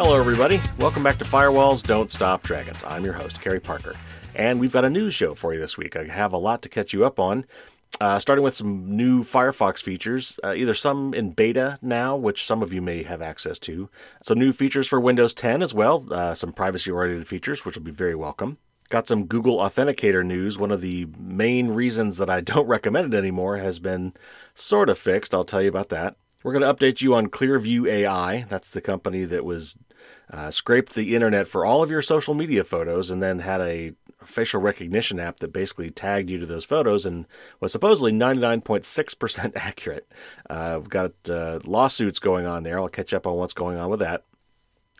Hello, everybody. Welcome back to Firewalls Don't Stop Dragons. I'm your host, Carey Parker. And we've got a news show for you this week. I have a lot to catch you up on. Uh, starting with some new Firefox features, uh, either some in beta now, which some of you may have access to, some new features for Windows 10 as well, uh, some privacy oriented features, which will be very welcome. Got some Google Authenticator news. One of the main reasons that I don't recommend it anymore has been sort of fixed. I'll tell you about that. We're going to update you on Clearview AI. That's the company that was uh, scraped the internet for all of your social media photos and then had a facial recognition app that basically tagged you to those photos and was supposedly 99.6% accurate. Uh, we've got uh, lawsuits going on there. I'll catch up on what's going on with that.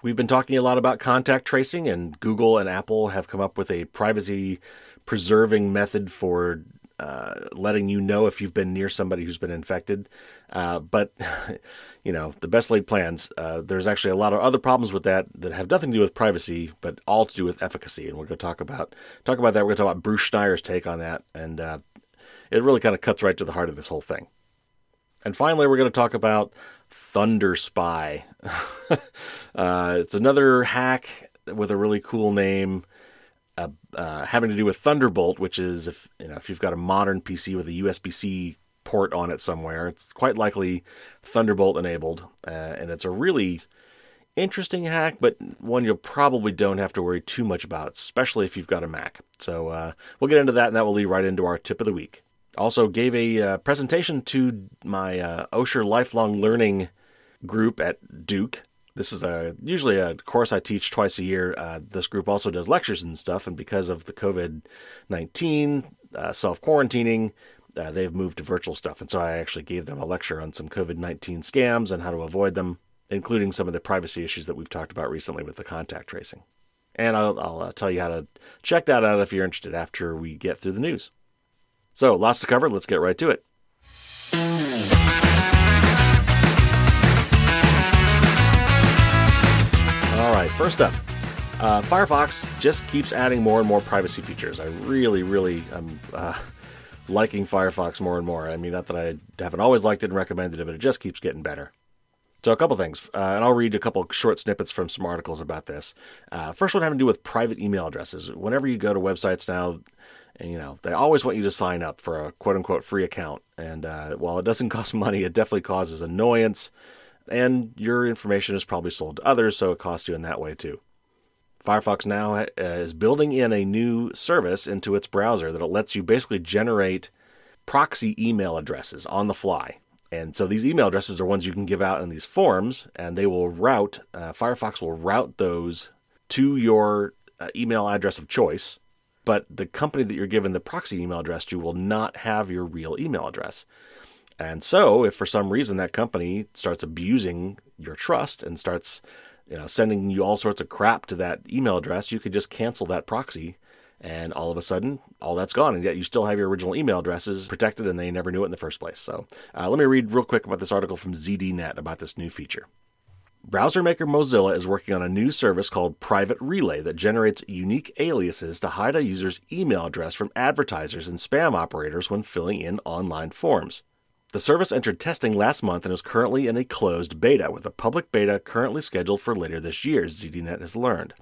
We've been talking a lot about contact tracing, and Google and Apple have come up with a privacy preserving method for uh, letting you know if you've been near somebody who's been infected. Uh, but, you know, the best laid plans, uh, there's actually a lot of other problems with that that have nothing to do with privacy, but all to do with efficacy. And we're going to talk about talk about that. We're going to talk about Bruce Schneier's take on that. And uh, it really kind of cuts right to the heart of this whole thing. And finally, we're going to talk about Thunderspy. Uh, it's another hack with a really cool name uh, uh, having to do with Thunderbolt, which is if you know if you've got a modern PC with a USB-C port on it somewhere, it's quite likely Thunderbolt enabled, uh, and it's a really interesting hack, but one you probably don't have to worry too much about, especially if you've got a Mac. So uh, we'll get into that, and that will lead right into our tip of the week. Also, gave a uh, presentation to my Osher Lifelong Learning group at Duke this is a usually a course I teach twice a year. Uh, this group also does lectures and stuff, and because of the COVID nineteen uh, self quarantining, uh, they've moved to virtual stuff. And so I actually gave them a lecture on some COVID nineteen scams and how to avoid them, including some of the privacy issues that we've talked about recently with the contact tracing. And I'll, I'll uh, tell you how to check that out if you're interested after we get through the news. So lots to cover. Let's get right to it. Right, first up, uh, Firefox just keeps adding more and more privacy features. I really, really am uh, liking Firefox more and more. I mean, not that I haven't always liked it and recommended it, but it just keeps getting better. So, a couple things, uh, and I'll read a couple short snippets from some articles about this. Uh, first one having to do with private email addresses. Whenever you go to websites now, and, you know, they always want you to sign up for a quote unquote free account. And uh, while it doesn't cost money, it definitely causes annoyance and your information is probably sold to others, so it costs you in that way too. Firefox now uh, is building in a new service into its browser that lets you basically generate proxy email addresses on the fly. And so these email addresses are ones you can give out in these forms, and they will route, uh, Firefox will route those to your uh, email address of choice. But the company that you're given the proxy email address to will not have your real email address. And so, if for some reason that company starts abusing your trust and starts, you know, sending you all sorts of crap to that email address, you could just cancel that proxy, and all of a sudden, all that's gone, and yet you still have your original email addresses protected, and they never knew it in the first place. So, uh, let me read real quick about this article from ZDNet about this new feature. Browser maker Mozilla is working on a new service called Private Relay that generates unique aliases to hide a user's email address from advertisers and spam operators when filling in online forms. The service entered testing last month and is currently in a closed beta, with a public beta currently scheduled for later this year, ZDNet has learned.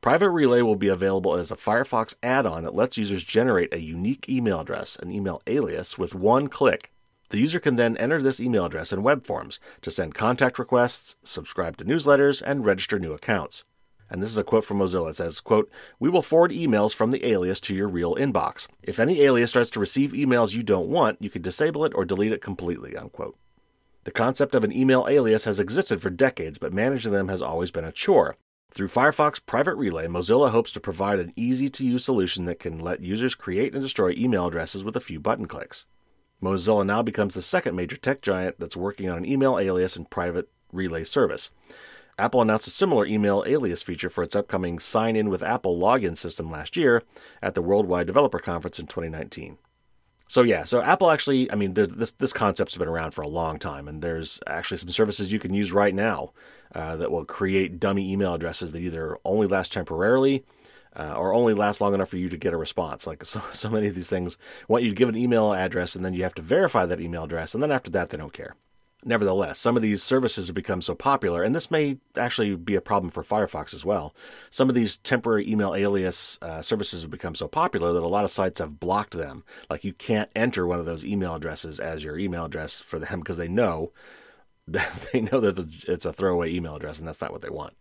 Private Relay will be available as a Firefox add on that lets users generate a unique email address, an email alias, with one click. The user can then enter this email address in web forms to send contact requests, subscribe to newsletters, and register new accounts. And this is a quote from Mozilla. It says, quote, We will forward emails from the alias to your real inbox. If any alias starts to receive emails you don't want, you can disable it or delete it completely, unquote. The concept of an email alias has existed for decades, but managing them has always been a chore. Through Firefox Private Relay, Mozilla hopes to provide an easy to use solution that can let users create and destroy email addresses with a few button clicks. Mozilla now becomes the second major tech giant that's working on an email alias and private relay service. Apple announced a similar email alias feature for its upcoming Sign In with Apple login system last year at the Worldwide Developer Conference in 2019. So yeah, so Apple actually, I mean, this this concept's been around for a long time, and there's actually some services you can use right now uh, that will create dummy email addresses that either only last temporarily uh, or only last long enough for you to get a response. Like so, so many of these things want you to give an email address, and then you have to verify that email address, and then after that, they don't care. Nevertheless, some of these services have become so popular, and this may actually be a problem for Firefox as well. Some of these temporary email alias uh, services have become so popular that a lot of sites have blocked them. Like you can't enter one of those email addresses as your email address for them because they know they know that it's a throwaway email address, and that's not what they want.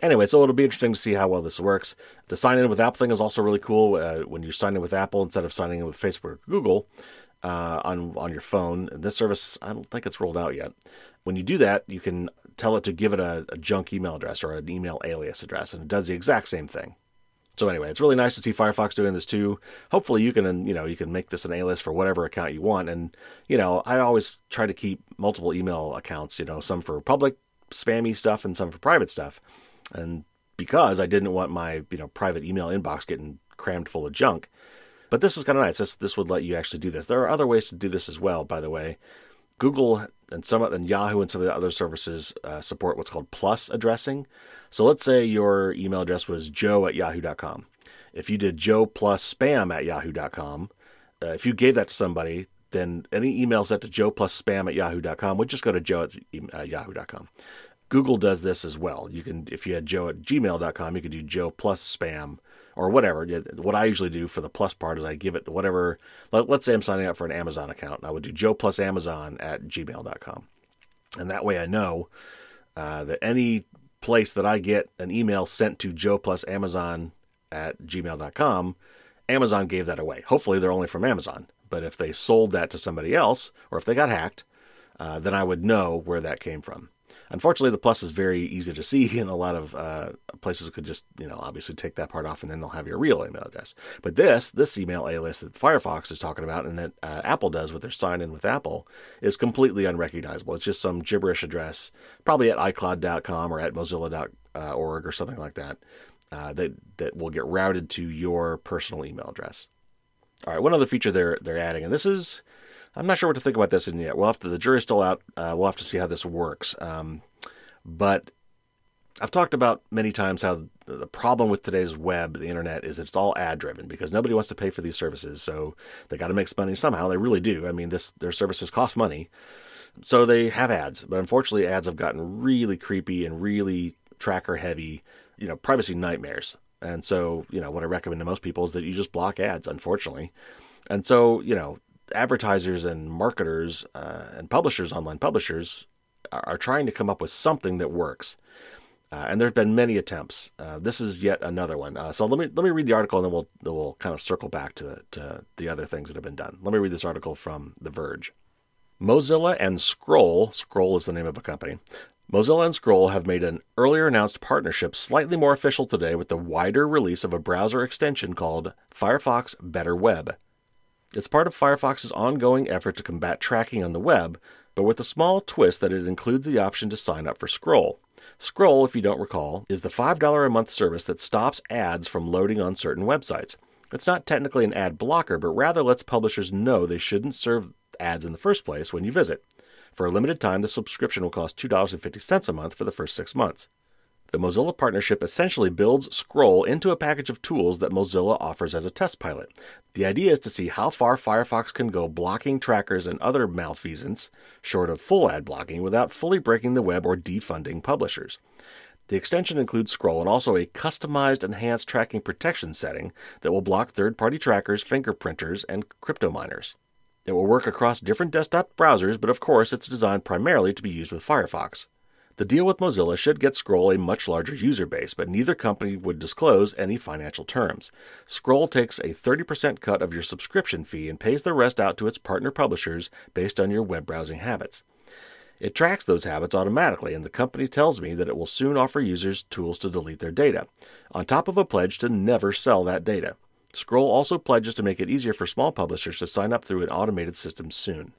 Anyway, so it'll be interesting to see how well this works. The sign in with Apple thing is also really cool. Uh, when you sign in with Apple instead of signing in with Facebook or Google, uh, on on your phone. This service, I don't think it's rolled out yet. When you do that, you can tell it to give it a, a junk email address or an email alias address, and it does the exact same thing. So anyway, it's really nice to see Firefox doing this too. Hopefully, you can you know you can make this an alias for whatever account you want. And you know, I always try to keep multiple email accounts. You know, some for public spammy stuff and some for private stuff. And because I didn't want my you know private email inbox getting crammed full of junk, but this is kind of nice. This this would let you actually do this. There are other ways to do this as well, by the way. Google and some and Yahoo and some of the other services uh, support what's called plus addressing. So let's say your email address was joe at yahoo.com. If you did joe plus spam at yahoo.com, uh, if you gave that to somebody, then any email sent to joe plus spam at yahoo.com would just go to joe at uh, yahoo.com. Google does this as well. You can, if you had joe at gmail.com, you could do joe plus spam or whatever. What I usually do for the plus part is I give it whatever. Let, us say I'm signing up for an Amazon account. I would do Joe plus Amazon at gmail.com. And that way I know uh, that any place that I get an email sent to Joe plus Amazon at gmail.com, Amazon gave that away. Hopefully they're only from Amazon. But if they sold that to somebody else, or if they got hacked, uh, then I would know where that came from. Unfortunately, the plus is very easy to see, and a lot of uh, places could just, you know, obviously take that part off, and then they'll have your real email address. But this, this email alias that Firefox is talking about, and that uh, Apple does with their sign in with Apple, is completely unrecognizable. It's just some gibberish address, probably at iCloud.com or at Mozilla.org or something like that, uh, that that will get routed to your personal email address. All right, one other feature they're they're adding, and this is I'm not sure what to think about this in yet. We'll have to, the jury's still out. Uh, we'll have to see how this works. Um, but I've talked about many times how the problem with today's web, the internet, is it's all ad driven because nobody wants to pay for these services. So they got to make money somehow. They really do. I mean, this their services cost money, so they have ads. But unfortunately, ads have gotten really creepy and really tracker heavy. You know, privacy nightmares. And so, you know, what I recommend to most people is that you just block ads. Unfortunately, and so, you know, advertisers and marketers uh, and publishers, online publishers, are, are, trying to come up with something that works. Uh, and there have been many attempts. Uh, this is yet another one. Uh, so let me let me read the article, and then we'll then we'll kind of circle back to the, to the other things that have been done. Let me read this article from The Verge. Mozilla and Scroll, Scroll is the name of a company. Mozilla and Scroll have made an earlier announced partnership slightly more official today with the wider release of a browser extension called Firefox Better Web. It's part of Firefox's ongoing effort to combat tracking on the web, but with a small twist that it includes the option to sign up for Scroll. Scroll, if you don't recall, is the $5 a month service that stops ads from loading on certain websites. It's not technically an ad blocker, but rather lets publishers know they shouldn't serve ads in the first place when you visit. For a limited time, the subscription will cost $2.50 a month for the first six months. The Mozilla partnership essentially builds Scroll into a package of tools that Mozilla offers as a test pilot. The idea is to see how far Firefox can go blocking trackers and other malfeasance, short of full ad blocking, without fully breaking the web or defunding publishers. The extension includes Scroll and also a customized enhanced tracking protection setting that will block third party trackers, fingerprinters, and crypto miners. It will work across different desktop browsers, but of course it's designed primarily to be used with Firefox. The deal with Mozilla should get Scroll a much larger user base, but neither company would disclose any financial terms. Scroll takes a 30% cut of your subscription fee and pays the rest out to its partner publishers based on your web browsing habits. It tracks those habits automatically, and the company tells me that it will soon offer users tools to delete their data, on top of a pledge to never sell that data. Scroll also pledges to make it easier for small publishers to sign up through an automated system soon.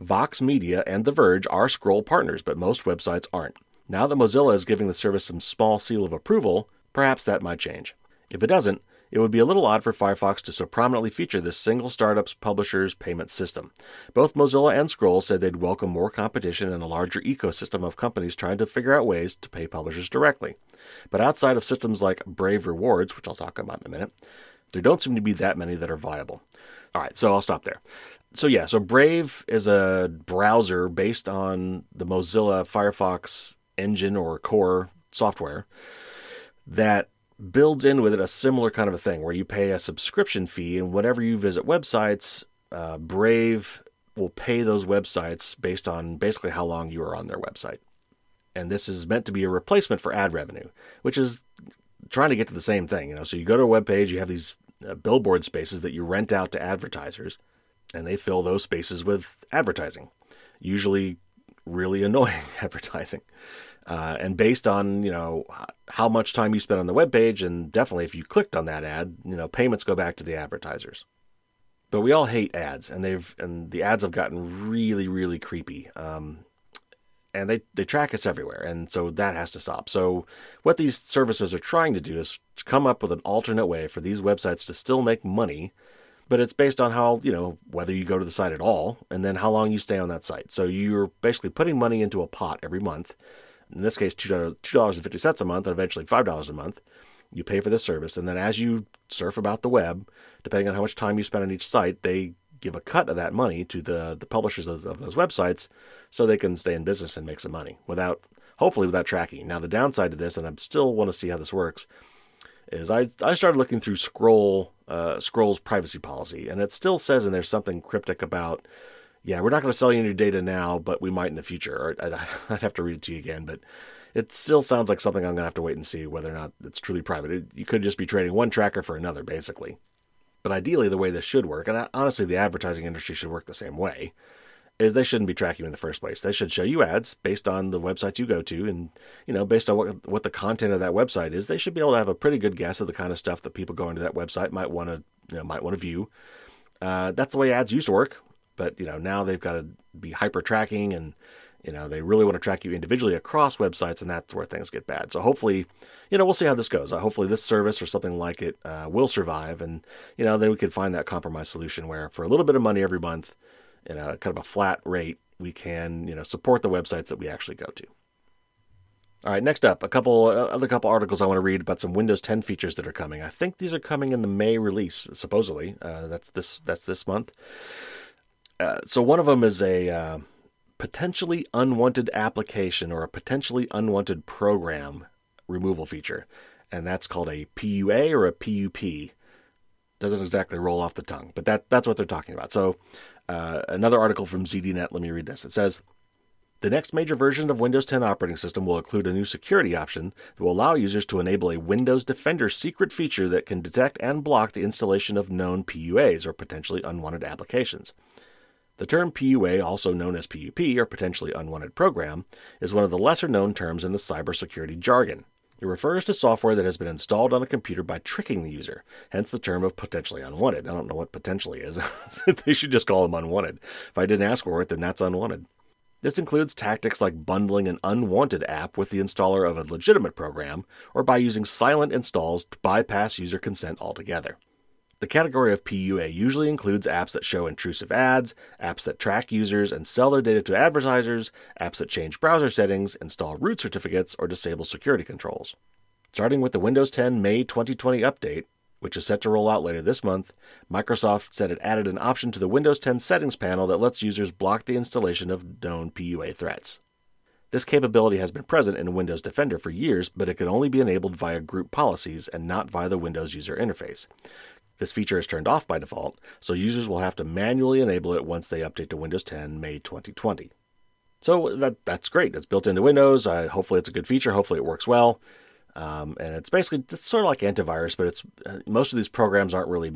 Vox Media and The Verge are Scroll partners, but most websites aren't. Now that Mozilla is giving the service some small seal of approval, perhaps that might change. If it doesn't, it would be a little odd for Firefox to so prominently feature this single startup's publisher's payment system. Both Mozilla and Scroll said they'd welcome more competition and a larger ecosystem of companies trying to figure out ways to pay publishers directly. But outside of systems like Brave Rewards, which I'll talk about in a minute, there don't seem to be that many that are viable. All right, so I'll stop there. So yeah, so Brave is a browser based on the Mozilla Firefox engine or core software that builds in with it a similar kind of a thing where you pay a subscription fee and whenever you visit websites, uh, Brave will pay those websites based on basically how long you are on their website. And this is meant to be a replacement for ad revenue, which is trying to get to the same thing. You know, so you go to a web page, you have these uh, billboard spaces that you rent out to advertisers, and they fill those spaces with advertising, usually really annoying advertising. Uh, and based on you know how much time you spend on the web page, and definitely if you clicked on that ad, you know payments go back to the advertisers. But we all hate ads, and they've and the ads have gotten really, really creepy. Um, and they, they track us everywhere, and so that has to stop. So what these services are trying to do is to come up with an alternate way for these websites to still make money, but it's based on how you know whether you go to the site at all, and then how long you stay on that site. So you're basically putting money into a pot every month. In this case, two dollars and fifty cents a month, and eventually five dollars a month. You pay for this service, and then as you surf about the web, depending on how much time you spend on each site, they give a cut of that money to the, the publishers of, of those websites so they can stay in business and make some money without, hopefully, without tracking. Now, the downside to this, and I still want to see how this works, is I, I started looking through Scroll uh, Scroll's privacy policy, and it still says in there something cryptic about, yeah, we're not going to sell you any data now, but we might in the future. Or I'd, I'd have to read it to you again, but it still sounds like something I'm going to have to wait and see whether or not it's truly private. It, you could just be trading one tracker for another, basically. But ideally, the way this should work, and honestly, the advertising industry should work the same way, is they shouldn't be tracking you in the first place. They should show you ads based on the websites you go to, and you know, based on what what the content of that website is. They should be able to have a pretty good guess of the kind of stuff that people going to that website might want to you know, might want to view. Uh, that's the way ads used to work, but you know now they've got to be hyper tracking and you know, they really want to track you individually across websites, and that's where things get bad. So hopefully, you know, we'll see how this goes. Uh, hopefully, this service or something like it uh, will survive, and you know, then we could find that compromise solution where, for a little bit of money every month, in a kind of a flat rate, we can you know support the websites that we actually go to. All right, next up, a couple other couple articles I want to read about some Windows 10 features that are coming. I think these are coming in the May release, supposedly. Uh, that's this that's this month. Uh, so one of them is a uh, potentially unwanted application or a potentially unwanted program removal feature. And that's called a PUA or a PUP. Doesn't exactly roll off the tongue, but that, that's what they're talking about. So, uh, another article from ZDNet, let me read this. It says, the next major version of Windows 10 operating system will include a new security option that will allow users to enable a Windows Defender secret feature that can detect and block the installation of known PUAs or potentially unwanted applications. The term PUA, also known as PUP, or potentially unwanted program, is one of the lesser known terms in the cybersecurity jargon. It refers to software that has been installed on a computer by tricking the user, hence the term of potentially unwanted. I don't know what potentially is. they should just call them unwanted. If I didn't ask for it, then that's unwanted. This includes tactics like bundling an unwanted app with the installer of a legitimate program, or by using silent installs to bypass user consent altogether. The category of PUA usually includes apps that show intrusive ads, apps that track users and sell their data to advertisers, apps that change browser settings, install root certificates, or disable security controls. Starting with the Windows 10 May 2020 update, which is set to roll out later this month, Microsoft said it added an option to the Windows 10 settings panel that lets users block the installation of known PUA threats. This capability has been present in Windows Defender for years, but it can only be enabled via group policies and not via the Windows user interface. This feature is turned off by default, so users will have to manually enable it once they update to Windows 10 May 2020. So that that's great. It's built into Windows. Hopefully, it's a good feature. Hopefully, it works well. Um, and it's basically it's sort of like antivirus, but it's uh, most of these programs aren't really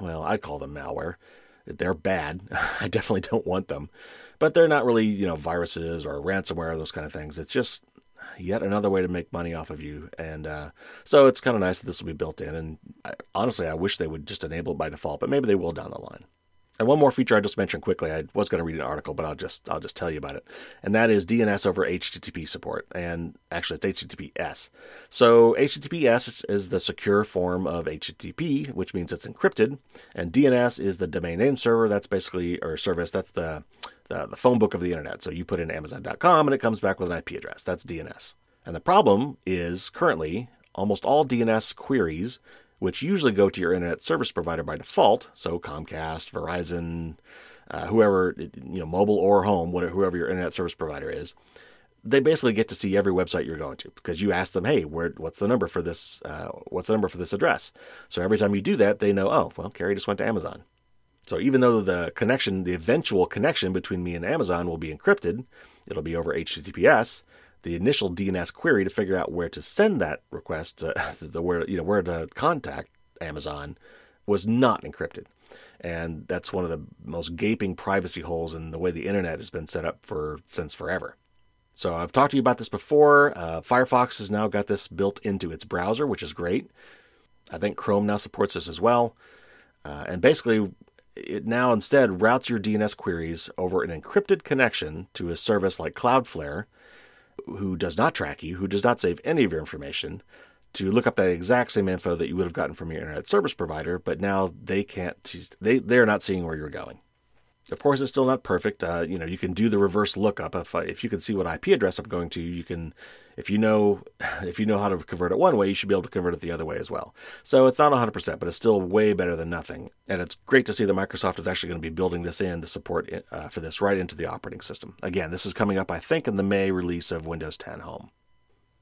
well. I'd call them malware. They're bad. I definitely don't want them, but they're not really you know viruses or ransomware those kind of things. It's just yet another way to make money off of you. And uh, so it's kind of nice that this will be built in. And I, honestly, I wish they would just enable it by default, but maybe they will down the line. And one more feature I just mentioned quickly. I was going to read an article, but I'll just I'll just tell you about it. And that is DNS over HTTP support. And actually, it's HTTPS. So HTTPS is the secure form of HTTP, which means it's encrypted. And DNS is the domain name server. That's basically or service. That's the the, the phone book of the internet. So you put in Amazon.com and it comes back with an IP address. That's DNS. And the problem is currently almost all DNS queries, which usually go to your internet service provider by default, so Comcast, Verizon, uh, whoever, you know, mobile or home, whatever, whoever your internet service provider is, they basically get to see every website you're going to because you ask them, hey, where, what's the number for this? Uh, what's the number for this address? So every time you do that, they know, oh, well, Carey just went to Amazon. So even though the connection, the eventual connection between me and Amazon will be encrypted, it'll be over HTTPS. The initial DNS query to figure out where to send that request, uh, the where you know where to contact Amazon, was not encrypted, and that's one of the most gaping privacy holes in the way the internet has been set up for since forever. So I've talked to you about this before. Uh, Firefox has now got this built into its browser, which is great. I think Chrome now supports this as well. Uh, and basically, it now instead routes your DNS queries over an encrypted connection to a service like Cloudflare, who does not track you, who does not save any of your information, to look up that exact same info that you would have gotten from your internet service provider, but now they can't, they, they're not seeing where you're going. Of course, it's still not perfect. Uh, you know, you can do the reverse lookup. If if you can see what IP address I'm going to, you can. If you know if you know how to convert it one way, you should be able to convert it the other way as well. So it's not 100%, but it's still way better than nothing. And it's great to see that Microsoft is actually going to be building this in the support uh, for this right into the operating system. Again, this is coming up, I think, in the May release of Windows 10 Home.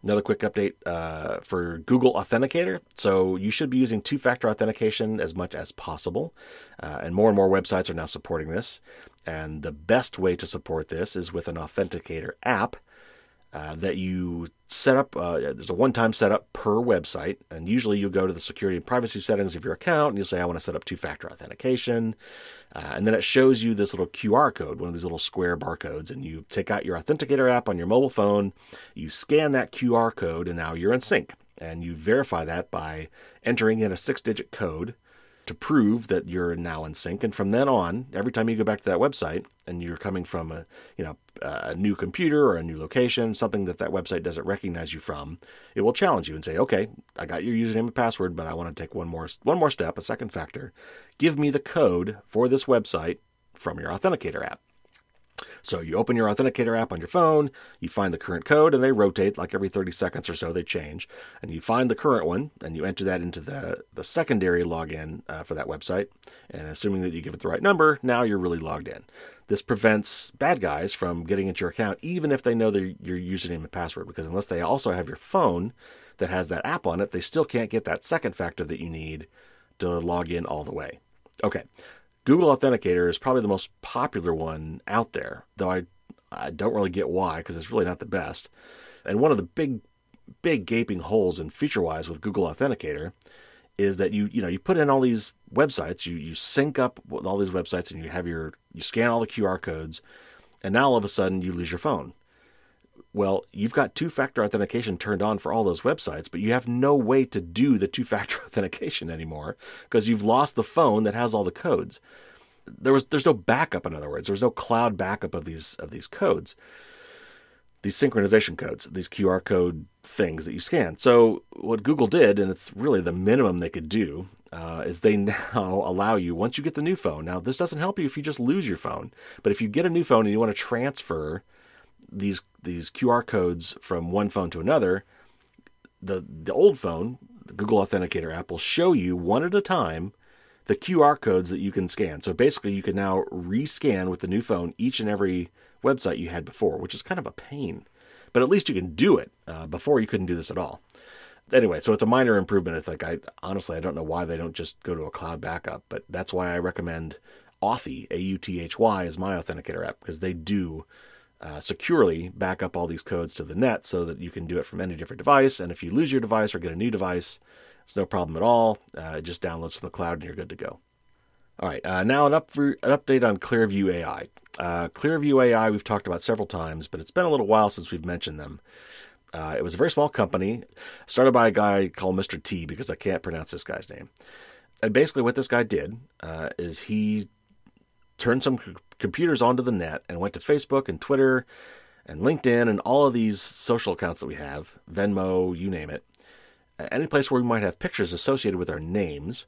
Another quick update uh, for Google Authenticator. So you should be using two factor authentication as much as possible. Uh, and more and more websites are now supporting this. And the best way to support this is with an Authenticator app uh, that you set up. Uh, there's a one time setup per website, and usually you go to the security and privacy settings of your account and you'll say, I want to set up two factor authentication. Uh, and then it shows you this little QR code, one of these little square barcodes, and you take out your Authenticator app on your mobile phone, you scan that QR code, and now you're in sync. And you verify that by entering in a six digit code to prove that you're now in sync. And from then on, every time you go back to that website and you're coming from a you know a new computer or a new location, something that that website doesn't recognize you from, it will challenge you and say, "Okay, I got your username and password, but I want to take one more one more step, a second factor. Give me the code for this website from your authenticator app." So you open your Authenticator app on your phone, you find the current code, and they rotate like every 30 seconds or so, they change. And you find the current one, and you enter that into the, the secondary login uh, for that website. And assuming that you give it the right number, now you're really logged in. This prevents bad guys from getting into your account, even if they know their, your username and password, because unless they also have your phone that has that app on it, they still can't get that second factor that you need to log in all the way. Okay, Google Authenticator is probably the most popular one out there, though I, I don't really get why because it's really not the best. And one of the big, big gaping holes in feature wise with Google Authenticator is that you you know you put in all these websites, you you sync up with all these websites, and you have your you scan all the QR codes, and now all of a sudden you lose your phone. Well, you've got two factor authentication turned on for all those websites, but you have no way to do the two factor authentication anymore because you've lost the phone that has all the codes. There was there's no backup in other words. There's no cloud backup of these of these codes. These synchronization codes, these QR code things that you scan. So what Google did, and it's really the minimum they could do, uh, is they now allow you once you get the new phone. Now this doesn't help you if you just lose your phone, but if you get a new phone and you want to transfer these these QR codes from one phone to another, the the old phone, the Google Authenticator app will show you one at a time the QR codes that you can scan. So basically, you can now rescan with the new phone each and every website you had before, which is kind of a pain. But at least you can do it. Uh, before you couldn't do this at all. Anyway, so it's a minor improvement. I think. I honestly I don't know why they don't just go to a cloud backup, but that's why I recommend Authy, A U T H Y, as my authenticator app because they do uh, securely back up all these codes to the net so that you can do it from any different device. And if you lose your device or get a new device, it's no problem at all. Uh, it just downloads from the cloud and you're good to go. All right, uh, now an, up an update on Clearview AI. Uh, Clearview AI we've talked about several times, but it's been a little while since we've mentioned them. Uh, it was a very small company, started by a guy called Mr. T because I can't pronounce this guy's name. And basically, what this guy did uh, is he turned some c- computers onto the net and went to Facebook and Twitter and LinkedIn and all of these social accounts that we have, Venmo, you name it, any place where we might have pictures associated with our names.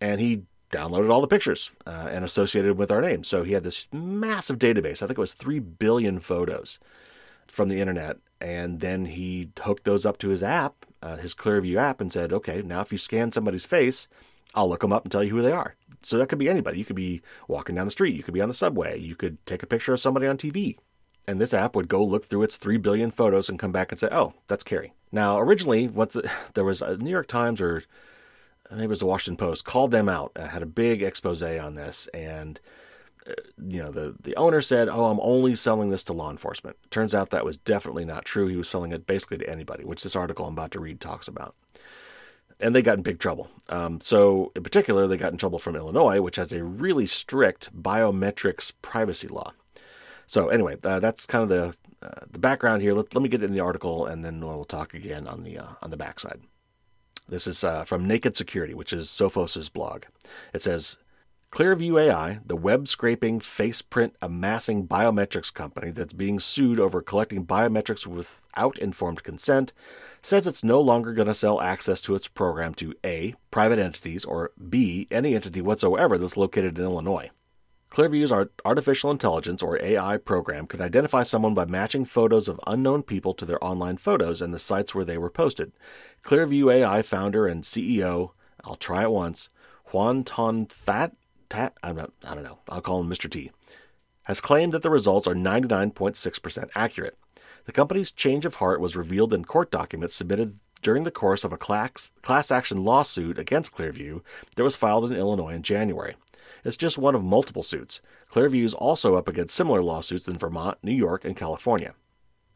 And he downloaded all the pictures uh, and associated with our names. So he had this massive database. I think it was 3 billion photos from the internet. And then he hooked those up to his app, uh, his Clearview app, and said, okay, now if you scan somebody's face, I'll look them up and tell you who they are. So that could be anybody. You could be walking down the street, you could be on the subway, you could take a picture of somebody on TV. And this app would go look through its 3 billion photos and come back and say, oh, that's Carey. Now, originally, once there was a New York Times or maybe it was the Washington Post called them out, uh, had a big expose on this, and you know the the owner said, "Oh, I'm only selling this to law enforcement." Turns out that was definitely not true. He was selling it basically to anybody, which this article I'm about to read talks about and they got in big trouble. Um, so, in particular, they got in trouble from Illinois, which has a really strict biometrics privacy law. So, anyway, uh, that's kind of the uh, the background here. Let, let me get in the article, and then we'll talk again on the uh, on the backside. This is uh, from Naked Security, which is Sophos's blog. It says Clearview AI, the web scraping, face print amassing biometrics company that's being sued over collecting biometrics without informed consent, says it's no longer going to sell access to its program to A. private entities or B. any entity whatsoever that's located in Illinois. Clearview's artificial intelligence or AI program can identify someone by matching photos of unknown people to their online photos and the sites where they were posted. Clearview AI founder and CEO, I'll try it once, Hoan Ton-That Tat, I'm not, I don't know, I'll call him Mr. T, has claimed that the results are 99.6% accurate. The company's change of heart was revealed in court documents submitted during the course of a class, class action lawsuit against Clearview that was filed in Illinois in January. It's just one of multiple suits. Clearview is also up against similar lawsuits in Vermont, New York, and California.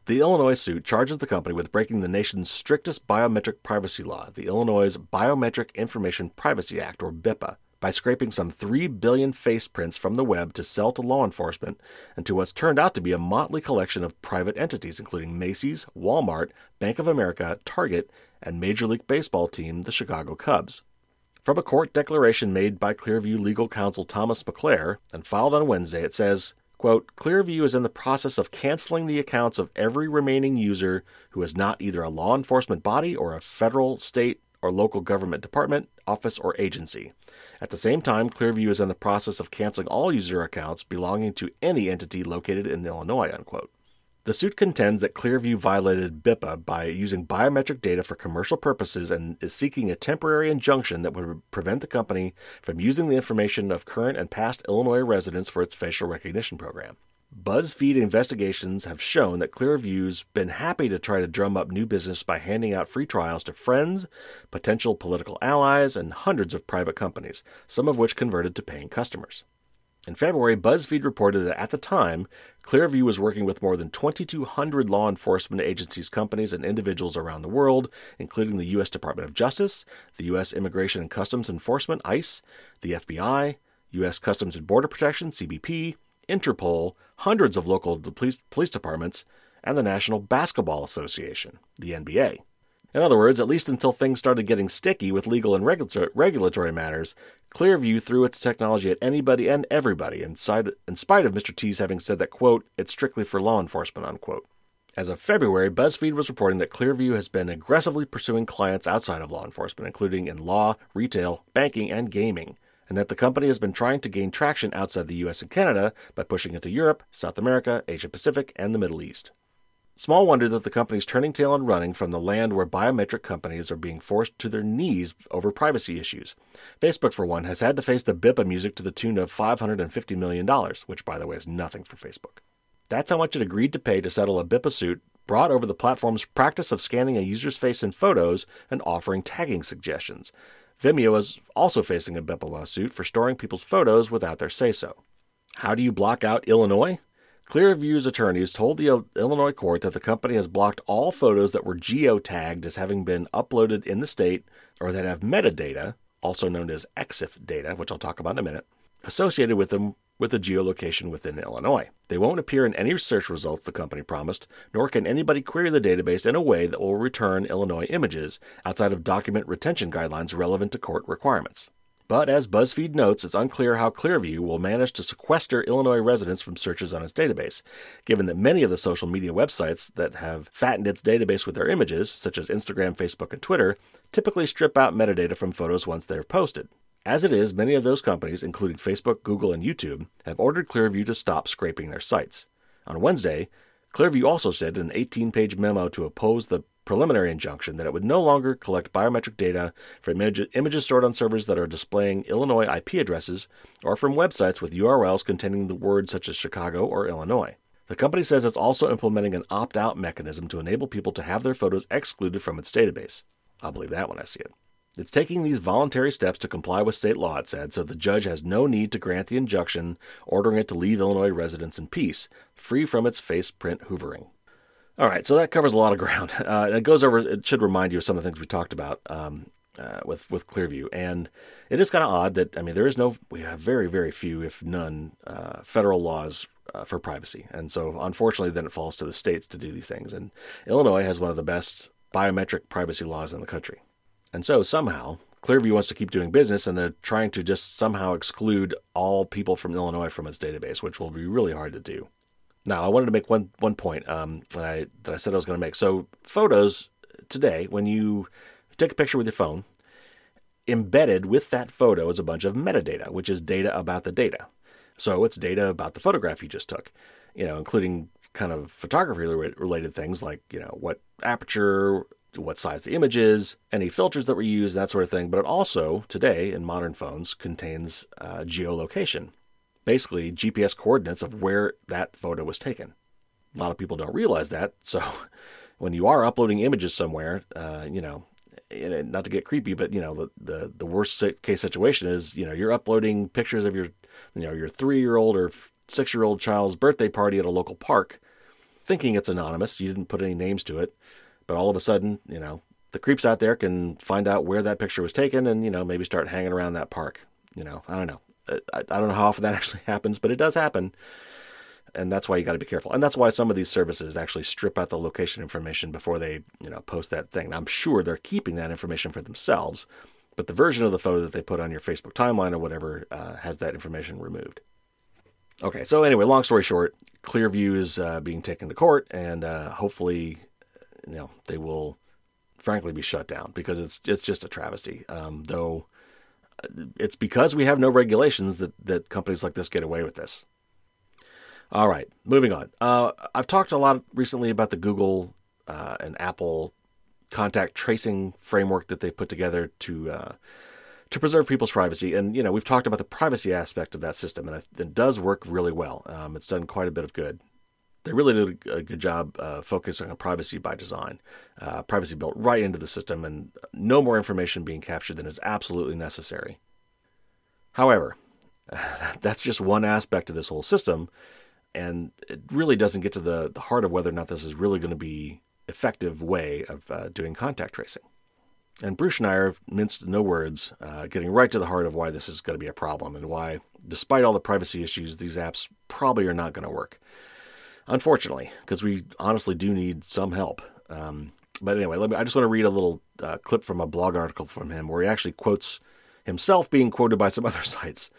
The Illinois suit charges the company with breaking the nation's strictest biometric privacy law, the Illinois Biometric Information Privacy Act, or BIPA by scraping some 3 billion face prints from the web to sell to law enforcement and to what's turned out to be a motley collection of private entities, including Macy's, Walmart, Bank of America, Target, and Major League Baseball team, the Chicago Cubs. From a court declaration made by Clearview legal counsel Thomas Mulcaire and filed on Wednesday, it says, quote, Clearview is in the process of canceling the accounts of every remaining user who is not either a law enforcement body or a federal, state, or local government department, office, or agency. At the same time, Clearview is in the process of canceling all user accounts belonging to any entity located in Illinois. Unquote. The suit contends that Clearview violated BIPA by using biometric data for commercial purposes and is seeking a temporary injunction that would prevent the company from using the information of current and past Illinois residents for its facial recognition program. BuzzFeed investigations have shown that Clearview's been happy to try to drum up new business by handing out free trials to friends, potential political allies, and hundreds of private companies, some of which converted to paying customers. In February, BuzzFeed reported that at the time, Clearview was working with more than 2,200 law enforcement agencies, companies, and individuals around the world, including the U.S. Department of Justice, the U.S. Immigration and Customs Enforcement, ICE, the FBI, U.S. Customs and Border Protection, CBP, Interpol, hundreds of local police, police departments, and the National Basketball Association, the NBA. In other words, at least until things started getting sticky with legal and regulatory matters, Clearview threw its technology at anybody and everybody, in spite of Mr. T's having said that, quote, it's strictly for law enforcement, unquote. As of February, BuzzFeed was reporting that Clearview has been aggressively pursuing clients outside of law enforcement, including in law, retail, banking, and gaming and that the company has been trying to gain traction outside the US and Canada by pushing into Europe, South America, Asia Pacific, and the Middle East. Small wonder that the company is turning tail and running from the land where biometric companies are being forced to their knees over privacy issues. Facebook, for one, has had to face the BIPA music to the tune of $550 million, which, by the way, is nothing for Facebook. That's how much it agreed to pay to settle a BIPA suit brought over the platform's practice of scanning a user's face in photos and offering tagging suggestions. Vimeo is also facing a BIPA lawsuit for storing people's photos without their say so. How do you block out Illinois? Clearview's attorneys told the Illinois court that the company has blocked all photos that were geotagged as having been uploaded in the state or that have metadata, also known as EXIF data, which I'll talk about in a minute, associated with them with a geolocation within Illinois. They won't appear in any search results, the company promised, nor can anybody query the database in a way that will return Illinois images outside of document retention guidelines relevant to court requirements. But as BuzzFeed notes, it's unclear how Clearview will manage to sequester Illinois residents from searches on its database, given that many of the social media websites that have fattened its database with their images, such as Instagram, Facebook, and Twitter, typically strip out metadata from photos once they're posted. As it is, many of those companies, including Facebook, Google, and YouTube, have ordered Clearview to stop scraping their sites. On Wednesday, Clearview also said in an 18 page memo to oppose the preliminary injunction that it would no longer collect biometric data from image- images stored on servers that are displaying Illinois IP addresses or from websites with URLs containing the words such as Chicago or Illinois. The company says it's also implementing an opt out mechanism to enable people to have their photos excluded from its database. I'll believe that when I see it. It's taking these voluntary steps to comply with state law, it said, so the judge has no need to grant the injunction ordering it to leave Illinois residents in peace, free from its face print hoovering. All right, so that covers a lot of ground. Uh, it goes over. It should remind you of some of the things we talked about um, uh, with with Clearview, and it is kind of odd that I mean there is no. We have very very few, if none, uh, federal laws uh, for privacy, and so unfortunately, then it falls to the states to do these things. And Illinois has one of the best biometric privacy laws in the country, and so somehow Clearview wants to keep doing business, and they're trying to just somehow exclude all people from Illinois from its database, which will be really hard to do. Now, I wanted to make one one point um, that I that I said I was going to make. So, photos today, when you take a picture with your phone, embedded with that photo is a bunch of metadata, which is data about the data. So, it's data about the photograph you just took, you know, including kind of photography related things like you know what aperture, what size the image is, any filters that were used, that sort of thing. But it also today in modern phones contains uh, geolocation basically GPS coordinates of where that photo was taken. A lot of people don't realize that. So when you are uploading images somewhere, uh, you know, not to get creepy, but you know, the, the, the worst case situation is, you know, you're uploading pictures of your, you know, your three year old or six year old child's birthday party at a local park, thinking it's anonymous. You didn't put any names to it, but all of a sudden, you know, the creeps out there can find out where that picture was taken and, you know, maybe start hanging around that park. You know, I don't know. I, I don't know how often that actually happens, but it does happen. And that's why you got to be careful. And that's why some of these services actually strip out the location information before they, you know, post that thing. Now, I'm sure they're keeping that information for themselves, but the version of the photo that they put on your Facebook timeline or whatever uh, has that information removed. Okay, so anyway, long story short, Clearview is uh, being taken to court, and uh, hopefully, you know, they will, frankly, be shut down because it's it's just a travesty. Um, though it's because we have no regulations that, that companies like this get away with this. All right, moving on. Uh, I've talked a lot recently about the Google uh, and Apple contact tracing framework that they put together to uh, to preserve people's privacy. And you know, we've talked about the privacy aspect of that system, and it, does work really well. Um, it's done quite a bit of good they really did a good job uh, focusing on privacy by design. Uh, privacy built right into the system, and no more information being captured than is absolutely necessary. However, that's just one aspect of this whole system, and it really doesn't get to the, the heart of whether or not this is really going to be effective way of uh, doing contact tracing. And Bruce Schneier have minced no words, uh, getting right to the heart of why this is going to be a problem and why, despite all the privacy issues, these apps probably are not going to work unfortunately, because we honestly do need some help. Um, but anyway, let me, I just want to read a little uh, clip from a blog article from him where he actually quotes himself being quoted by some other sites,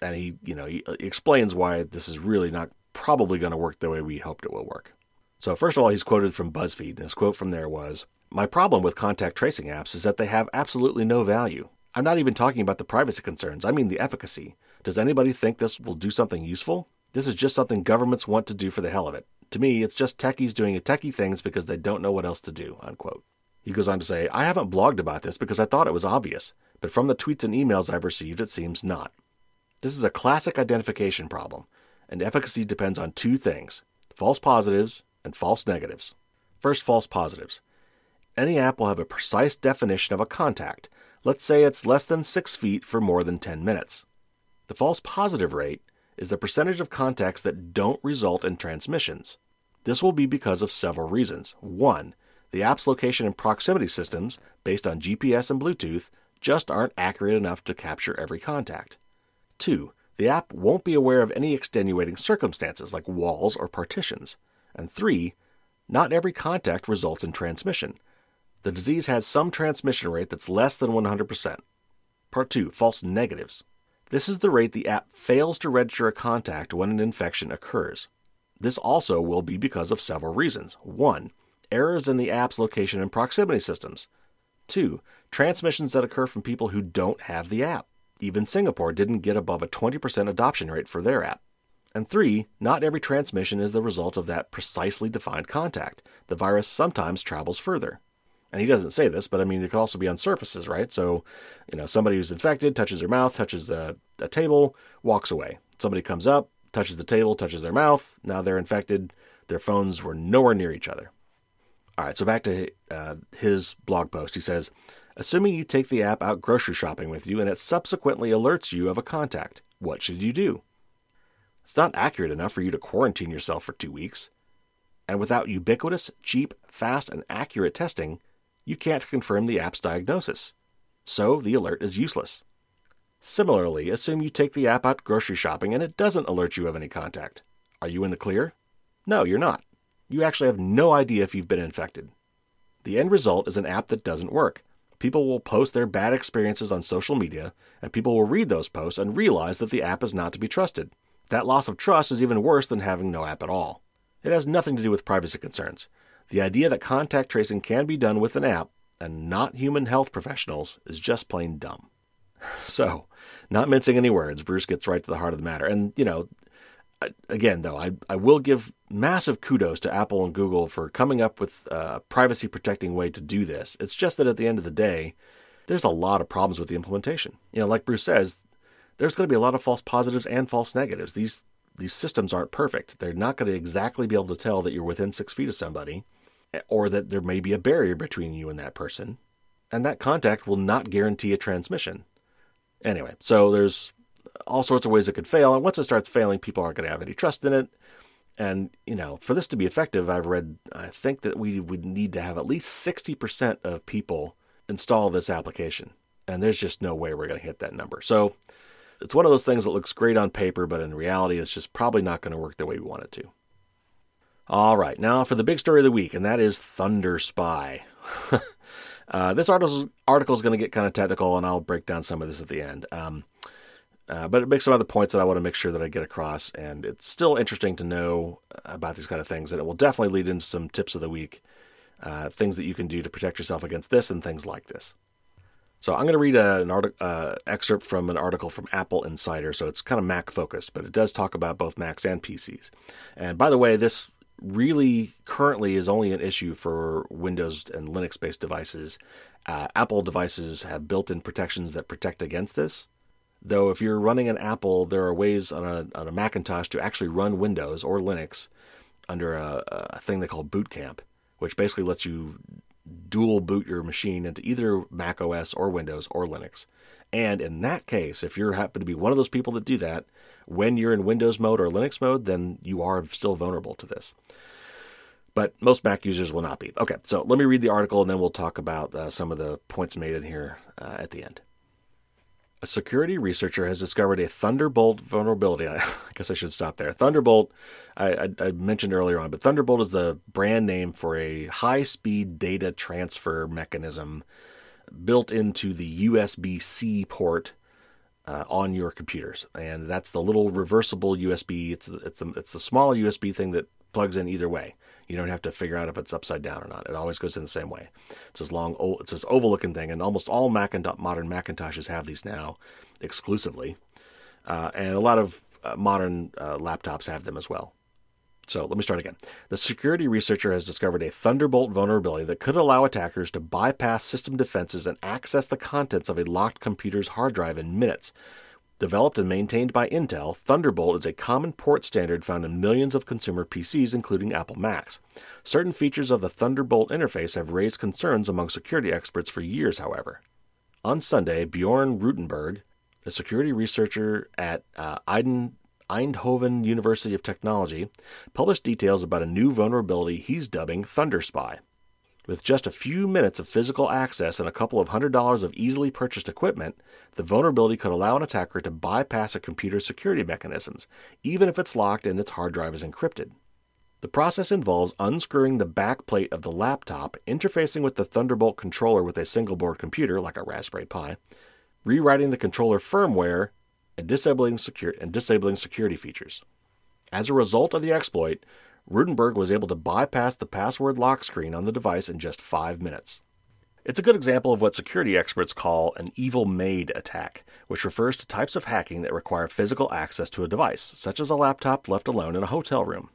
and he, you know, he, he explains why this is really not probably going to work the way we hoped it will work. So first of all, he's quoted from BuzzFeed, and his quote from there was, "My problem with contact tracing apps is that they have absolutely no value. I'm not even talking about the privacy concerns. I mean the efficacy. Does anybody think this will do something useful? This is just something governments want to do for the hell of it. To me, it's just techies doing techie things because they don't know what else to do. Unquote. He goes on to say, I haven't blogged about this because I thought it was obvious, but from the tweets and emails I've received, it seems not. This is a classic identification problem, and efficacy depends on two things false positives and false negatives. First, false positives. Any app will have a precise definition of a contact. Let's say it's less than six feet for more than 10 minutes. The false positive rate is the percentage of contacts that don't result in transmissions. This will be because of several reasons. One, the app's location and proximity systems, based on GPS and Bluetooth, just aren't accurate enough to capture every contact. Two, the app won't be aware of any extenuating circumstances like walls or partitions. And three, not every contact results in transmission. The disease has some transmission rate that's less than 100%. Part 2 False negatives. This is the rate the app fails to register a contact when an infection occurs. This also will be because of several reasons. 1. Errors in the app's location and proximity systems. 2. Transmissions that occur from people who don't have the app. Even Singapore didn't get above a 20% adoption rate for their app. And 3. Not every transmission is the result of that precisely defined contact. The virus sometimes travels further. And he doesn't say this, but I mean, it could also be on surfaces, right? So, you know, somebody who's infected touches their mouth, touches a, a table, walks away. Somebody comes up, touches the table, touches their mouth. Now they're infected. Their phones were nowhere near each other. All right, so back to uh, his blog post. He says, Assuming you take the app out grocery shopping with you and it subsequently alerts you of a contact, what should you do? It's not accurate enough for you to quarantine yourself for two weeks. And without ubiquitous, cheap, fast, and accurate testing, you can't confirm the app's diagnosis. So the alert is useless. Similarly, assume you take the app out grocery shopping and it doesn't alert you of any contact. Are you in the clear? No, you're not. You actually have no idea if you've been infected. The end result is an app that doesn't work, people will post their bad experiences on social media, and people will read those posts and realize that the app is not to be trusted. That loss of trust is even worse than having no app at all. It has nothing to do with privacy concerns. The idea that contact tracing can be done with an app and not human health professionals is just plain dumb. So, not mincing any words, Bruce gets right to the heart of the matter. And, you know, again, though, I, I will give massive kudos to Apple and Google for coming up with a privacy protecting way to do this. It's just that at the end of the day, there's a lot of problems with the implementation. You know, like Bruce says, there's going to be a lot of false positives and false negatives. These these systems aren't perfect. They're not going to exactly be able to tell that you're within six feet of somebody, or that there may be a barrier between you and that person, and that contact will not guarantee a transmission. Anyway, so there's all sorts of ways it could fail. And once it starts failing, people aren't going to have any trust in it. And, you know, for this to be effective, I've read, I think that we would need to have at least 60% of people install this application. And there's just no way we're going to hit that number. So it's one of those things that looks great on paper, but in reality, it's just probably not going to work the way we want it to. All right, now for the big story of the week, and that is Thunderspy. uh, this article is going to get kind of technical, and I'll break down some of this at the end. Um, uh, but it makes some other points that I want to make sure that I get across, and it's still interesting to know about these kind of things, and it will definitely lead into some tips of the week, uh, things that you can do to protect yourself against this and things like this. So I'm going to read a, an art- uh, excerpt from an article from Apple Insider. So it's kind of Mac focused, but it does talk about both Macs and PCs. And by the way, this really currently is only an issue for Windows and Linux based devices. Uh, Apple devices have built in protections that protect against this. Though if you're running an Apple, there are ways on a, on a Macintosh to actually run Windows or Linux under a, a thing they call Boot Camp, which basically lets you dual boot your machine into either Mac OS or Windows or Linux. And in that case, if you happen to be one of those people that do that, when you're in Windows mode or Linux mode, then you are still vulnerable to this. But most Mac users will not be. Okay, so let me read the article and then we'll talk about uh, some of the points made in here uh, at the end a security researcher has discovered a Thunderbolt vulnerability. I guess I should stop there. Thunderbolt, I, I, I, mentioned earlier on, but Thunderbolt is the brand name for a high speed data transfer mechanism built into the USB C port uh, on your computers. And that's the little reversible USB. It's, it's, the, it's the small USB thing that plugs in either way. You don't have to figure out if it's upside down or not. It always goes in the same way. It's this long, it's this oval looking thing, and almost all Macintosh, modern Macintoshes have these now exclusively. Uh, and a lot of uh, modern uh, laptops have them as well. So let me start again. The security researcher has discovered a Thunderbolt vulnerability that could allow attackers to bypass system defenses and access the contents of a locked computer's hard drive in minutes Developed and maintained by Intel, Thunderbolt is a common port standard found in millions of consumer PCs, including Apple Macs. Certain features of the Thunderbolt interface have raised concerns among security experts for years, however. On Sunday, Bjorn Ruytenberg, a security researcher at uh, Eindhoven University of Technology, published details about a new vulnerability he's dubbing Thunderspy. With just a few minutes of physical access and a couple of hundred dollars of easily purchased equipment, the vulnerability could allow an attacker to bypass a computer's security mechanisms, even if it's locked and its hard drive is encrypted. The process involves unscrewing the back plate of the laptop, interfacing with the Thunderbolt controller with a single board computer like a Raspberry Pi, rewriting the controller firmware, and disabling, secure- and disabling security features. As a result of the exploit, Ruytenberg was able to bypass the password lock screen on the device in just five minutes. It's a good example of what security experts call an evil maid attack, which refers to types of hacking that require physical access to a device, such as a laptop left alone in a hotel room.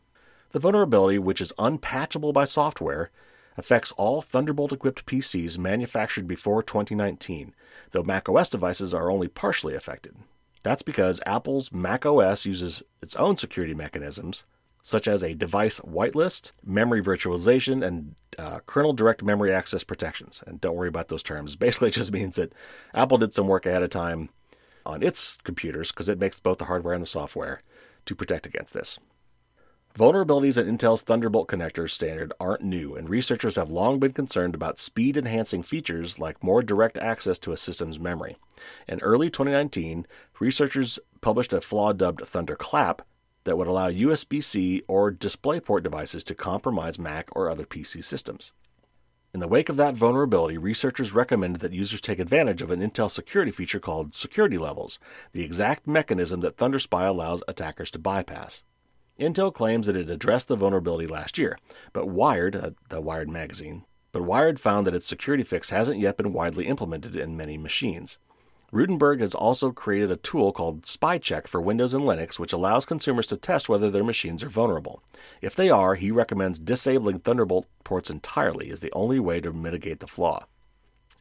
The vulnerability, which is unpatchable by software, affects all Thunderbolt equipped PCs manufactured before 2019, though macOS devices are only partially affected. That's because Apple's macOS uses its own security mechanisms, such as a device whitelist, memory virtualization, and uh, kernel direct memory access protections. And don't worry about those terms. Basically, it just means that Apple did some work ahead of time on its computers because it makes both the hardware and the software to protect against this. Vulnerabilities in Intel's Thunderbolt connector standard aren't new, and researchers have long been concerned about speed enhancing features like more direct access to a system's memory. In early 2019, researchers published a flaw dubbed Thunderclap that would allow USB C or DisplayPort devices to compromise Mac or other PC systems. In the wake of that vulnerability, researchers recommended that users take advantage of an Intel security feature called Security Levels, the exact mechanism that Thunderspy allows attackers to bypass. Intel claims that it addressed the vulnerability last year, but Wired, uh, the Wired magazine, but Wired found that its security fix hasn't yet been widely implemented in many machines. Ruytenberg has also created a tool called SpyCheck for Windows and Linux, which allows consumers to test whether their machines are vulnerable. If they are, he recommends disabling Thunderbolt ports entirely as the only way to mitigate the flaw.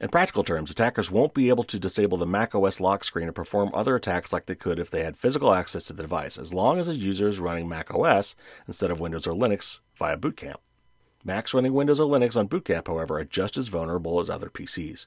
In practical terms, attackers won't be able to disable the macOS lock screen or perform other attacks like they could if they had physical access to the device, as long as a user is running macOS instead of Windows or Linux via Boot Camp. Macs running Windows or Linux on Boot Camp, however, are just as vulnerable as other PCs.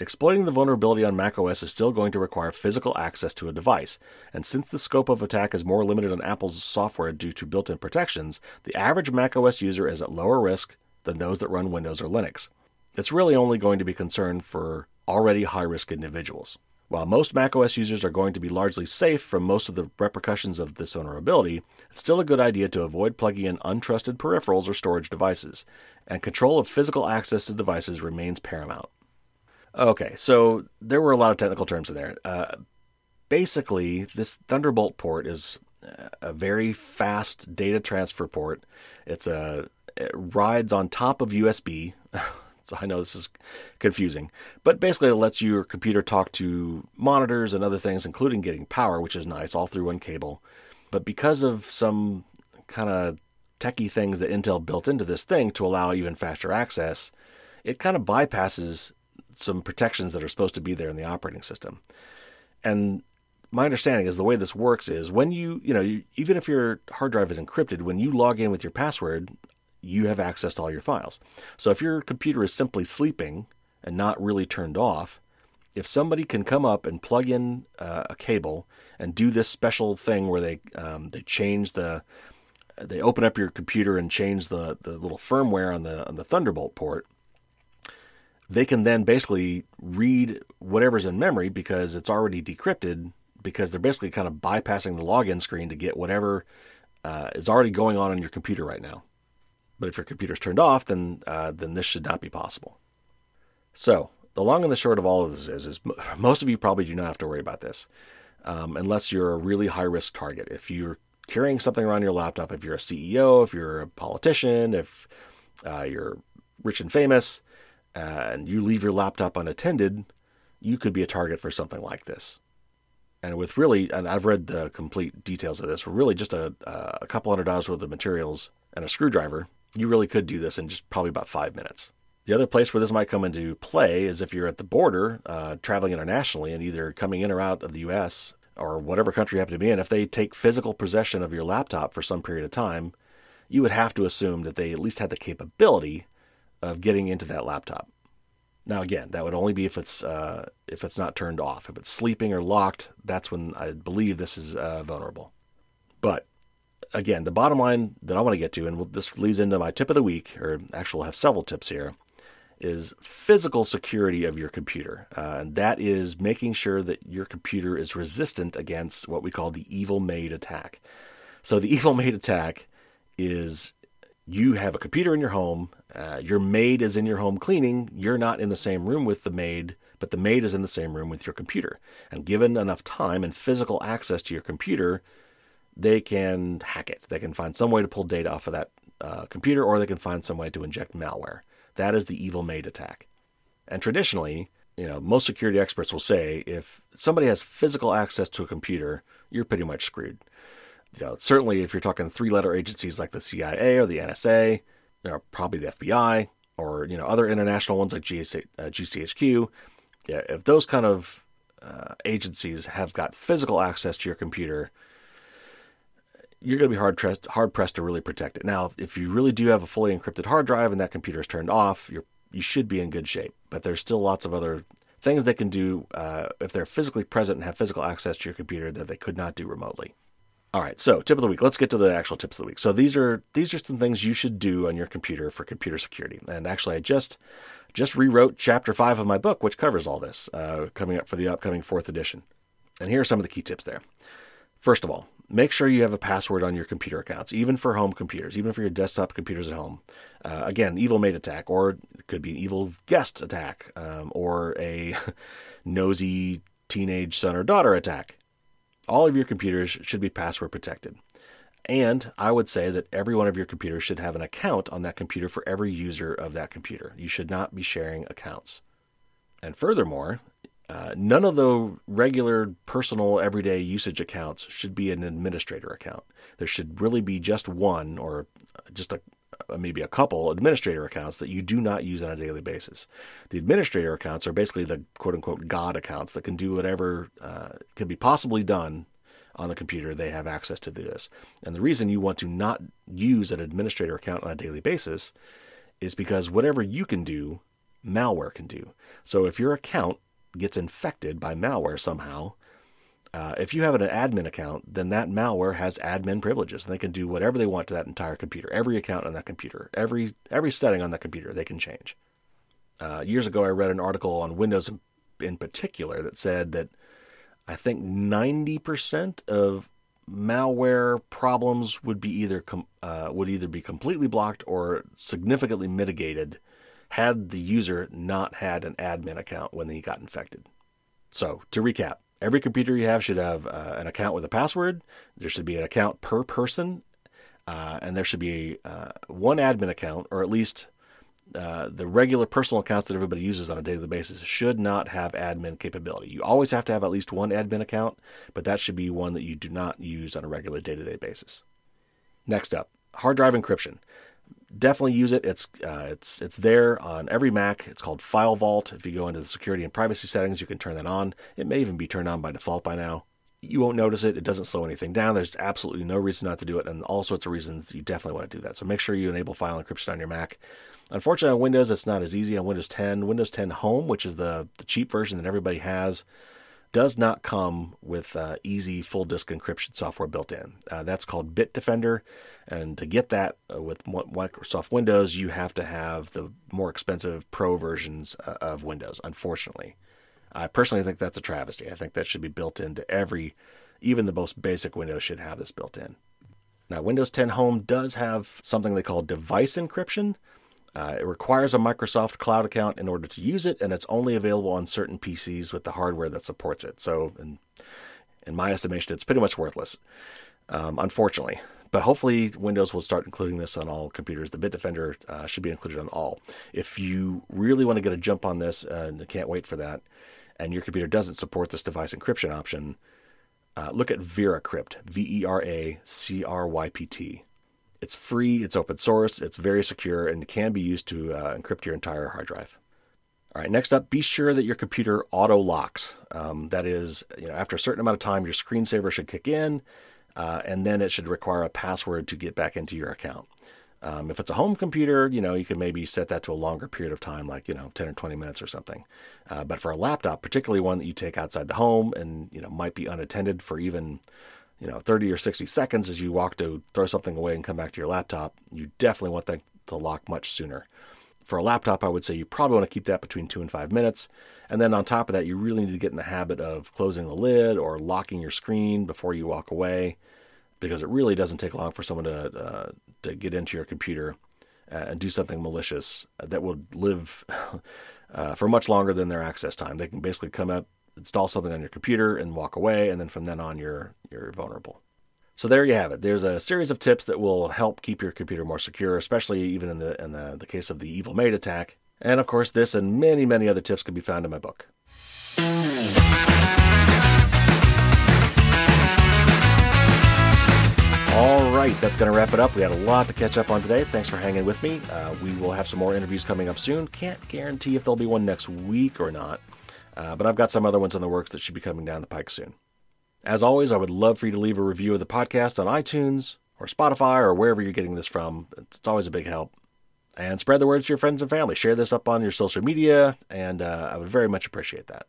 Exploiting the vulnerability on macOS is still going to require physical access to a device, and since the scope of attack is more limited on Apple's software due to built in protections, the average macOS user is at lower risk than those that run Windows or Linux it's really only going to be concerned for already high risk individuals. While most macOS users are going to be largely safe from most of the repercussions of this vulnerability, it's still a good idea to avoid plugging in untrusted peripherals or storage devices, and control of physical access to devices remains paramount. Okay, so there were a lot of technical terms in there. Uh, basically, this Thunderbolt port is a very fast data transfer port. It's a it rides on top of USB. I know this is confusing, but basically it lets your computer talk to monitors and other things, including getting power, which is nice, all through one cable. But because of some kind of techie things that Intel built into this thing to allow even faster access, it kind of bypasses some protections that are supposed to be there in the operating system. And my understanding is the way this works is when you, you know, you, even if your hard drive is encrypted, when you log in with your password you have access to all your files. So if your computer is simply sleeping and not really turned off, if somebody can come up and plug in uh, a cable and do this special thing where they um, they change the they open up your computer and change the, the little firmware on the on the Thunderbolt port, they can then basically read whatever's in memory because it's already decrypted because they're basically kind of bypassing the login screen to get whatever uh, is already going on on your computer right now. But if your computer's turned off, then uh, then this should not be possible. So the long and the short of all of this is, is most of you probably do not have to worry about this, um, unless you're a really high risk target. If you're carrying something around your laptop, if you're a CEO, if you're a politician, if uh, you're rich and famous, uh, and you leave your laptop unattended, you could be a target for something like this. And with really, and I've read the complete details of this, really just a, a couple hundred dollars worth of materials and a screwdriver you really could do this in just probably about five minutes. The other place where this might come into play is if you're at the border, uh, traveling internationally, and either coming in or out of the U.S. or whatever country you happen to be in. If they take physical possession of your laptop for some period of time, you would have to assume that they at least had the capability of getting into that laptop. Now, again, that would only be if it's uh, if it's not turned off. If it's sleeping or locked, that's when I believe this is uh, vulnerable. But again, the bottom line that I want to get to, and this leads into my tip of the week, or actually, we'll have several tips here, is physical security of your computer. Uh, and that is making sure that your computer is resistant against what we call the evil maid attack. So, the evil maid attack is you have a computer in your home, uh, your maid is in your home cleaning, you're not in the same room with the maid, but the maid is in the same room with your computer. And given enough time and physical access to your computer, they can hack it. They can find some way to pull data off of that uh, computer, or they can find some way to inject malware. That is the evil maid attack. And traditionally, you know, most security experts will say if somebody has physical access to a computer, you're pretty much screwed. You know, certainly if you're talking three-letter agencies like the CIA or the NSA, you know, probably the FBI, or you know other international ones like uh, GCHQ, yeah, if those kind of uh, agencies have got physical access to your computer, you're going to be hard pressed hard pressed to really protect it. Now, if you really do have a fully encrypted hard drive and that computer is turned off, you're you should be in good shape. But there's still lots of other things they can do uh, if they're physically present and have physical access to your computer that they could not do remotely. All right, so tip of the week. Let's get to the actual tips of the week. So these are these are some things you should do on your computer for computer security. And actually, I just just rewrote chapter five of my book, which covers all this, uh, coming up for the upcoming fourth edition. And here are some of the key tips there. First of all, make sure you have a password on your computer accounts, even for home computers, even for your desktop computers at home. Uh, again, evil maid attack, or it could be an evil guest attack, um, or a nosy teenage son or daughter attack. All of your computers should be password protected. And I would say that every one of your computers should have an account on that computer for every user of that computer. You should not be sharing accounts. And furthermore, uh, none of the regular personal everyday usage accounts should be an administrator account. There should really be just one or just a maybe a couple administrator accounts that you do not use on a daily basis. The administrator accounts are basically the quote unquote God accounts that can do whatever uh, can be possibly done on the computer. They have access to this. And the reason you want to not use an administrator account on a daily basis is because whatever you can do, malware can do. So if your account gets infected by malware somehow, uh, if you have an admin account, then that malware has admin privileges, and they can do whatever they want to that entire computer. Every account on that computer, every every setting on that computer, they can change. Uh, years ago, I read an article on Windows in, particular that said that I think 90% of malware problems would be either com- uh, would either be completely blocked or significantly mitigated had the user not had an admin account when they got infected. So, to recap, Every computer you have should have uh, an account with a password. There should be an account per person, uh, and there should be uh, one admin account, or at least uh, the regular personal accounts that everybody uses on a daily basis should not have admin capability. You always have to have at least one admin account, but that should be one that you do not use on a regular day to day basis. Next up, hard drive encryption definitely use it. It's uh, it's it's there on every Mac. It's called FileVault. If you go into the security and privacy settings, you can turn that on. It may even be turned on by default by now. You won't notice it. It doesn't slow anything down. There's absolutely no reason not to do it, and all sorts of reasons you definitely want to do that. So make sure you enable file encryption on your Mac. Unfortunately, on Windows, it's not as easy. On Windows 10, Windows 10 Home, which is the, the cheap version that everybody has, does not come with uh, easy full disk encryption software built in. Uh, that's called Bitdefender. And to get that uh, with Microsoft Windows, you have to have the more expensive pro versions uh, of Windows, unfortunately. I personally think that's a travesty. I think that should be built into every, even the most basic Windows should have this built in. Now, Windows 10 Home does have something they call device encryption, uh, it requires a Microsoft Cloud account in order to use it, and it's only available on certain PCs with the hardware that supports it. So, in, in my estimation, it's pretty much worthless, um, unfortunately. But hopefully, Windows will start including this on all computers. The Bitdefender uh, should be included on all. If you really want to get a jump on this, and can't wait for that, and your computer doesn't support this device encryption option, uh, look at VeraCrypt, V E R A C R Y P T. It's free, it's open source, it's very secure, and it can be used to uh, encrypt your entire hard drive. All right, next up, be sure that your computer auto locks. Um, that is, you know, after a certain amount of time, your screensaver should kick in, uh, and then it should require a password to get back into your account. Um, if it's a home computer, you know, you can maybe set that to a longer period of time, like, you know, 10 or 20 minutes or something. Uh, but for a laptop, particularly one that you take outside the home and, you know, might be unattended for even you know 30 or 60 seconds as you walk to throw something away and come back to your laptop you definitely want that to lock much sooner for a laptop i would say you probably want to keep that between two and five minutes and then on top of that you really need to get in the habit of closing the lid or locking your screen before you walk away because it really doesn't take long for someone to uh, to get into your computer uh, and do something malicious that would live uh, for much longer than their access time. They can basically come up, install something on your computer and walk away, and then from then on, you're you're vulnerable. So there you have it. There's a series of tips that will help keep your computer more secure, especially even in the in the, the case of the evil maid attack. And of course, this and many many other tips can be found in my book. All right that's going to wrap it up. We had a lot to catch up on today. Thanks for hanging with me. Uh, we will have some more interviews coming up soon. Can't guarantee if there'll be one next week or not, uh, but I've got some other ones in the works that should be coming down the pike soon. As always, I would love for you to leave a review of the podcast on iTunes or Spotify or wherever you're getting this from. It's always a big help. And spread the word to your friends and family. Share this up on your social media, and uh, I would very much appreciate that.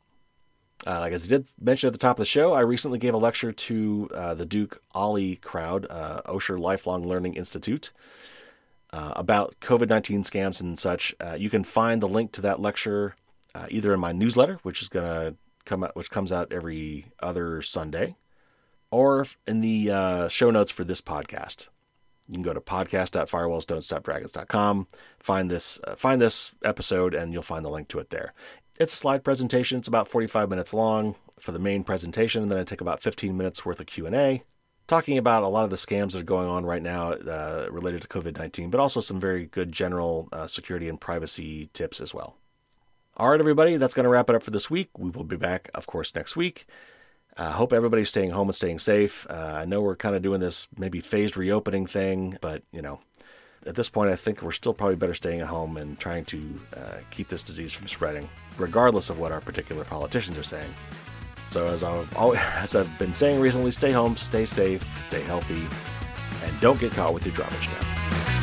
Uh, like as I did mention at the top of the show, I recently gave a lecture to uh, the Duke OLLI crowd, uh, Osher Lifelong Learning Institute, uh, about COVID 19 scams and such. Uh, you can find the link to that lecture uh, either in my newsletter, which is to come out, which comes out every other Sunday, or in the show notes for this podcast. You can go to podcast.firewallsdon'tstopdragons.com, find this find this episode, and you'll find the link to it there. It's a slide presentation. It's about 45 minutes long for the main presentation, and then I take about 15 minutes worth of Q&A, talking about a lot of the scams that are going on right now uh, related to COVID-19, but also some very good general uh, security and privacy tips as well. All right, everybody, that's going to wrap it up for this week. We will be back, of course, next week. I uh, hope everybody's staying home and staying safe. Uh, I know we're kind of doing this maybe phased reopening thing, but you know, at this point, I think we're still probably better staying at home and trying to uh, keep this disease from spreading, regardless of what our particular politicians are saying. So, as I've, always, as I've been saying recently, stay home, stay safe, stay healthy, and don't get caught with your garbage now.